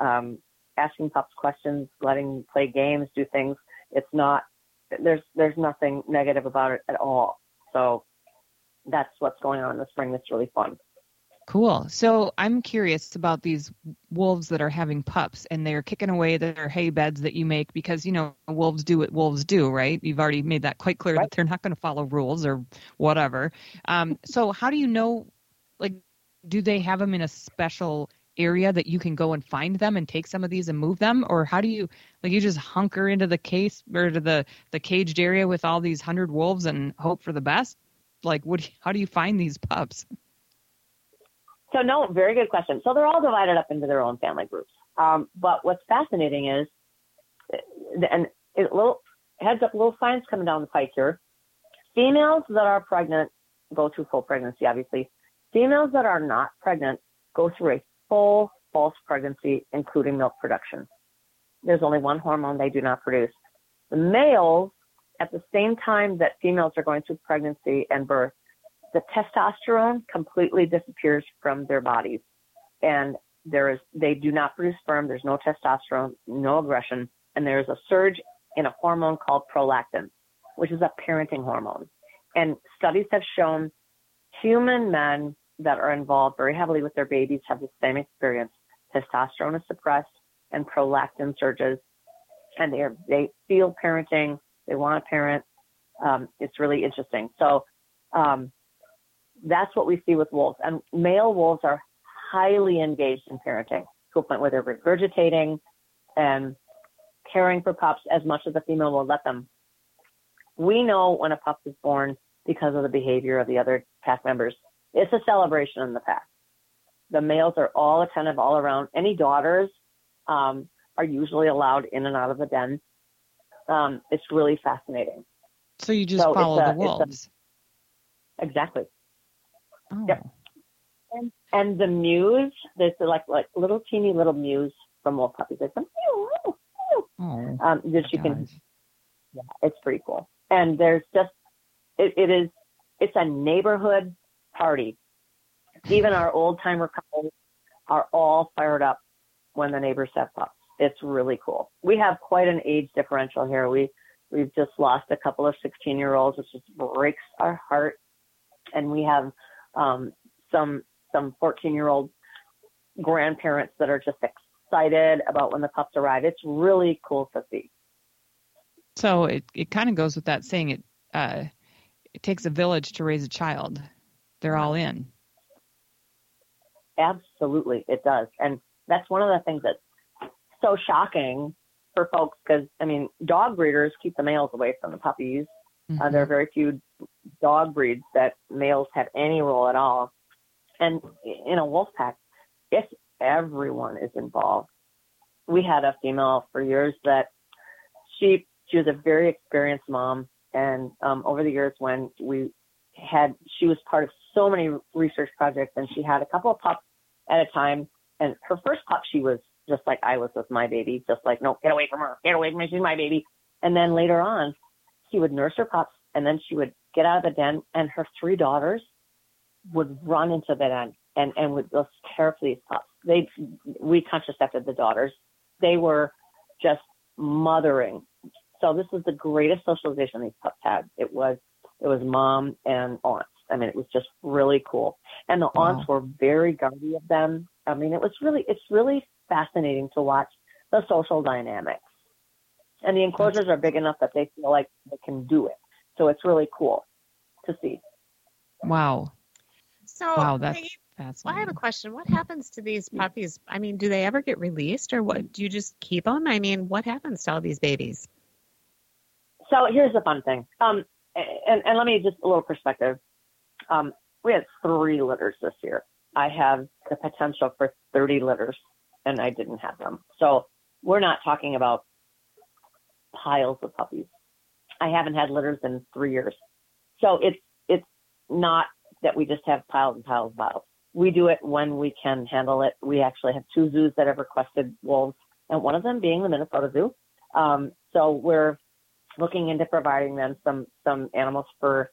um, asking pups questions, letting them play games, do things. It's not, there's, there's nothing negative about it at all. So that's what's going on in the spring. That's really fun. Cool. So I'm curious about these wolves that are having pups and they're kicking away their hay beds that you make because, you know, wolves do what wolves do, right? You've already made that quite clear Right. that they're not going to follow rules or whatever. Um, so how do you know, like, do they have them in a special area that you can go and find them and take some of these and move them? Or how do you, like, you just hunker into the case or to the, the caged area with all these hundred wolves and hope for the best? Like, what, how do you find these pups? So no, very good question. So they're all divided up into their own family groups. Um, but what's fascinating is, and it little heads up, little science coming down the pike here. Females that are pregnant go through full pregnancy, obviously. Females that are not pregnant go through a full false pregnancy, including milk production. There's only one hormone they do not produce. The males, at the same time that females are going through pregnancy and birth, the testosterone completely disappears from their bodies. And there is they do not produce sperm. There's no testosterone no aggression. And there is a surge in a hormone called prolactin which is a parenting hormone. And studies have shown human men that are involved very heavily with their babies have the same experience. Testosterone is suppressed and prolactin surges and they are, they feel parenting. They want to parent. Um, it's really interesting. So um, that's what we see with wolves. And male wolves are highly engaged in parenting to a point where they're regurgitating and caring for pups as much as the female will let them. We know when a pup is born because of the behavior of the other pack members. It's a celebration in the pack. The males are all attentive all around. Any daughters um, are usually allowed in and out of the den. Um, it's really fascinating. So you just So follow a- the it's a- wolves. Exactly. Oh. Yep. And, and the mews, there's the, like like little teeny little mews from wolf puppies. It's like. Oh, um, that you can. Yeah, it's pretty cool. And there's just it, it is it's a neighborhood party. Even our old timer couples are all fired up when the neighbors have pups. It's really cool. We have quite an age differential here. We we've just lost a couple of 16 year olds, which just breaks our heart, and we have um, some some 14 year old grandparents that are just excited about when the pups arrive. It's really cool to see. So it, it kind of goes with that saying it uh, it takes a village to raise a child. They're all in. Absolutely, it does, and that's one of the things that's so shocking for folks because I mean, dog breeders keep the males away from the puppies. Mm-hmm. Uh, there are very few dog breeds that males have any role at all, and in a wolf pack, if everyone is involved, we had a female for years that she she was a very experienced mom, and um, over the years when we had, she was part of so many research projects, and she had a couple of pups at a time. And her first pup, she was just like I was with my baby, just like, no, get away from her, get away from me, she's my baby. And then later on, she would nurse her pups, and then she would get out of the den, and her three daughters would run into the den and and would just care for these pups. They we contracepted the daughters. They were just mothering so this was the greatest socialization these pups had. It was it was mom and aunts. I mean, it was just really cool. And the wow. aunts were very guardy of them. I mean, it was really it's really fascinating to watch the social dynamics. And the enclosures are big enough that they feel like they can do it. So it's really cool to see. Wow. So wow, that's well, I have a question. What happens to these puppies? I mean, do they ever get released or what? Do you just keep them? I mean, what happens to all these babies? So here's the fun thing. Um, and, and let me just a little perspective. Um, we had three litters this year. I have the potential for 30 litters, and I didn't have them. So we're not talking about piles of puppies. I haven't had litters in three years. So it's it's not that we just have piles and piles of bottles. We do it when we can handle it. We actually have two zoos that have requested wolves, and one of them being the Minnesota Zoo. Um, so we're looking into providing them some some animals for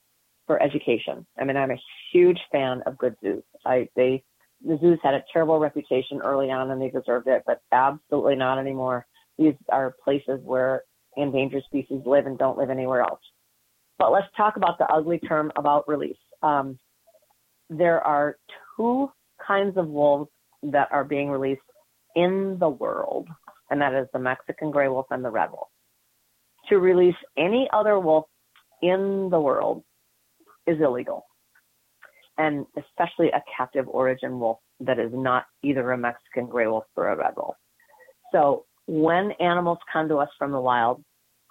for education. I mean, I'm a huge fan of good zoos. I they the zoos had a terrible reputation early on and they deserved it, but absolutely not anymore. These are places where endangered species live and don't live anywhere else. But let's talk about the ugly term about release. Um, there are two kinds of wolves that are being released in the world, and that is the Mexican gray wolf and the red wolf to release any other wolf in the world is illegal. And especially a captive origin wolf that is not either a Mexican gray wolf or a red wolf. So when animals come to us from the wild,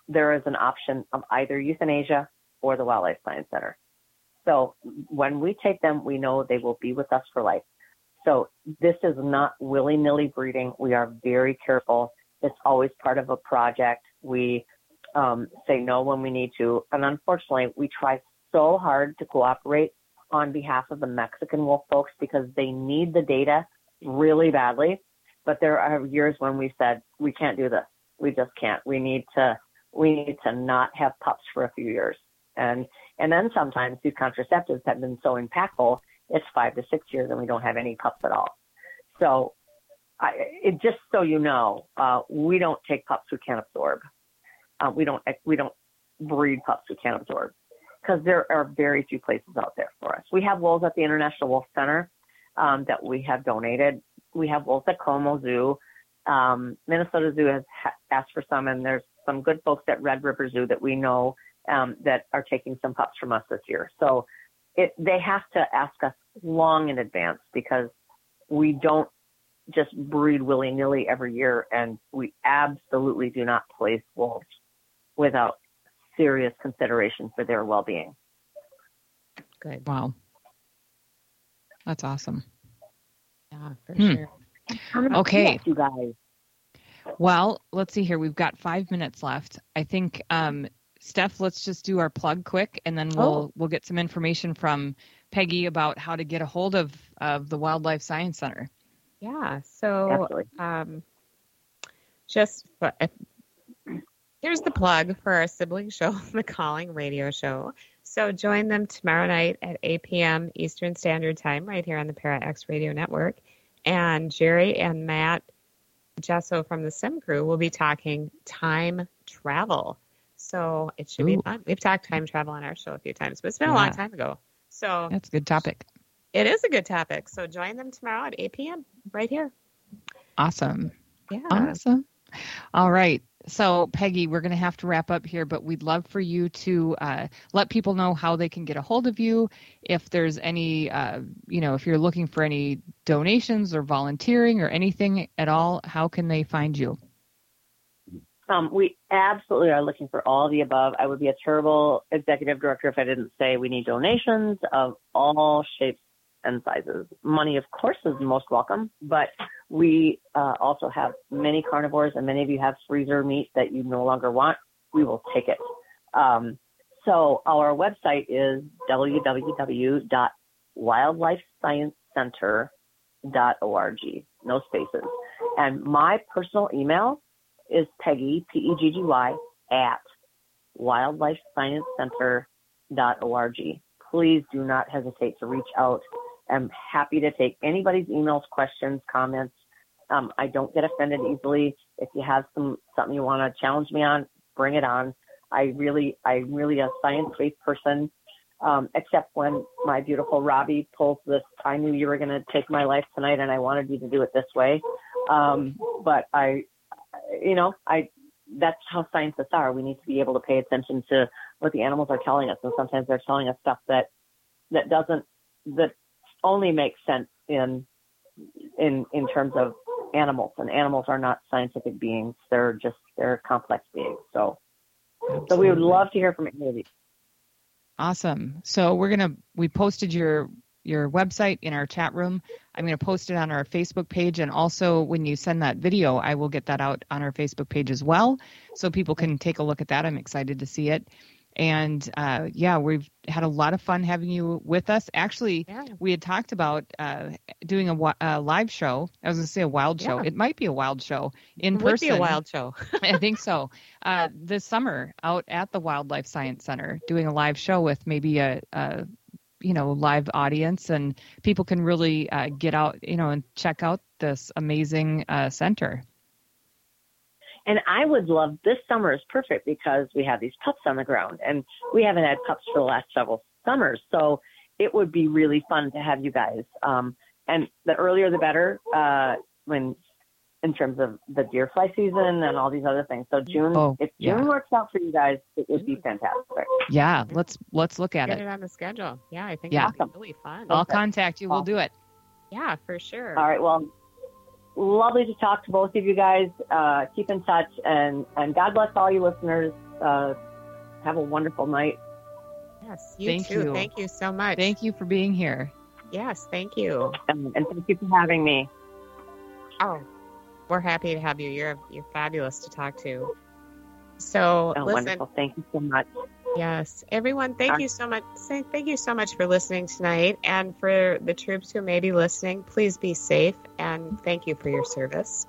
there is an option of either euthanasia or the Wildlife Science Center. So when we take them, we know they will be with us for life. So this is not willy-nilly breeding. We are very careful. It's always part of a project. We um, say no when we need to. And unfortunately, we try so hard to cooperate on behalf of the Mexican wolf folks because they need the data really badly. But there are years when we said we can't do this. We just can't. We need to we need to not have pups for a few years. And and then sometimes these contraceptives have been so impactful, it's five to six years and we don't have any pups at all. So I, it, just so you know, uh, we don't take pups who can't absorb. Uh, we don't we don't breed pups who can't absorb because there are very few places out there for us. We have wolves at the International Wolf Center um, that we have donated. We have wolves at Como Zoo. Um, Minnesota Zoo has ha- asked for some, and there's some good folks at Red River Zoo that we know um, that are taking some pups from us this year. So it, they have to ask us long in advance because we don't just breed willy nilly every year, and we absolutely do not place wolves without serious consideration for their well being. Good. Wow. That's awesome. Yeah, for hmm. sure. Okay. You guys. Well, let's see here. We've got five minutes left. I think, um, Steph, let's just do our plug quick, and then we'll oh. we'll get some information from Peggy about how to get a hold of of the Wildlife Science Center. Yeah. So, um, just Here's the plug for our sibling show, The Calling Radio Show. So join them tomorrow night at 8 p.m. Eastern Standard Time right here on the Para X Radio Network. And Jerry and Matt Jesso from the Sim Crew will be talking time travel. So it should Ooh. be fun. We've talked time travel on our show a few times, but it's been a long time ago. So That's a good topic. it is a good topic. So join them tomorrow at 8 p.m. right here. Awesome. Yeah. Awesome. All right. So, Peggy, we're going to have to wrap up here, but we'd love for you to uh, let people know how they can get a hold of you. If there's any, uh, you know, if you're looking for any donations or volunteering or anything at all, how can they find you? Um, we absolutely are looking for all the above. I would be a terrible executive director if I didn't say we need donations of all shapes and sizes. Money, of course, is most welcome, but we uh, also have many carnivores, and many of you have freezer meat that you no longer want. We will take it. Um, so our website is www.wildlifesciencecenter.org. No spaces. And my personal email is Peggy, P-E-G-G-Y, at wildlifesciencecenter.org. Please do not hesitate to reach out. I'm happy to take anybody's emails, questions, comments. Um, I don't get offended easily. If you have some something you want to challenge me on, bring it on. I really, I'm really a science-based person. Um, except when my beautiful Robbie pulls this, I knew you were going to take my life tonight, and I wanted you to do it this way. Um, but I, you know, I that's how scientists are. We need to be able to pay attention to what the animals are telling us, and sometimes they're telling us stuff that that doesn't that only makes sense in in in terms of animals. And animals are not scientific beings; they're just they're complex beings. So, so we would love to hear from any of you. Awesome. So we're gonna we posted your your website in our chat room. I'm gonna post it on our Facebook page, and also when you send that video, I will get that out on our Facebook page as well, so people can take a look at that. I'm excited to see it. And uh, yeah, we've had a lot of fun having you with us. Actually, Yeah. we had talked about uh, doing a, a live show. I was going to say a wild show. Yeah. It might be a wild show in it would person. be a wild show. I think so. Uh, this summer, out at the Wildlife Science Center, doing a live show with maybe a, a you know live audience, and people can really uh, get out, you know, and check out this amazing uh, center. And I would love this summer is perfect because we have these pups on the ground and we haven't had pups for the last several summers. So it would be really fun to have you guys. Um, and the earlier the better, uh, when in terms of the deer fly season and all these other things. So June, Oh, if June yeah. works out for you guys, it would be fantastic. Yeah, let's let's look at Get it. it on the schedule. Yeah, I think Yeah. that'd be really fun. I'll Okay. contact you. We'll do it. Yeah, for sure. All right. Well, lovely to talk to both of you guys. Uh, keep in touch and, and God bless all you listeners. Uh, have a wonderful night. Yes, you Thank too. you. Thank you so much. Thank you for being here. Yes, thank you. And, and thank you for having me. Oh, we're happy to have you. You're you're fabulous to talk to. So Oh, listen, wonderful. Thank you so much. Yes, everyone, thank you so much. Thank you so much for listening tonight, and for the troops who may be listening, please be safe and thank you for your service.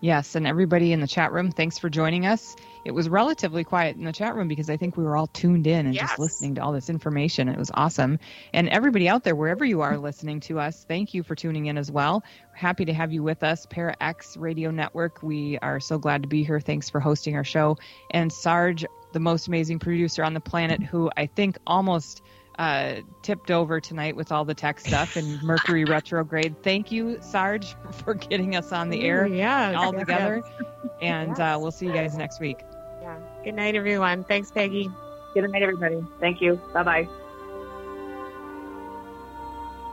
Yes, and everybody in the chat room, thanks for joining us. It was relatively quiet in the chat room because I think we were all tuned in and Yes. just listening to all this information. It was awesome. And everybody out there, wherever you are listening to us, thank you for tuning in as well. We're happy to have you with us, Para X Radio Network. We are so glad to be here. Thanks for hosting our show. And Sarge, the most amazing producer on the planet, who I think almost uh, tipped over tonight with all the tech stuff and Mercury retrograde. Thank you, Sarge, for getting us on the air yeah, all together. And uh, we'll see you guys next week. Yeah. Good night, everyone. Thanks, Peggy. Good night, everybody. Thank you. Bye bye.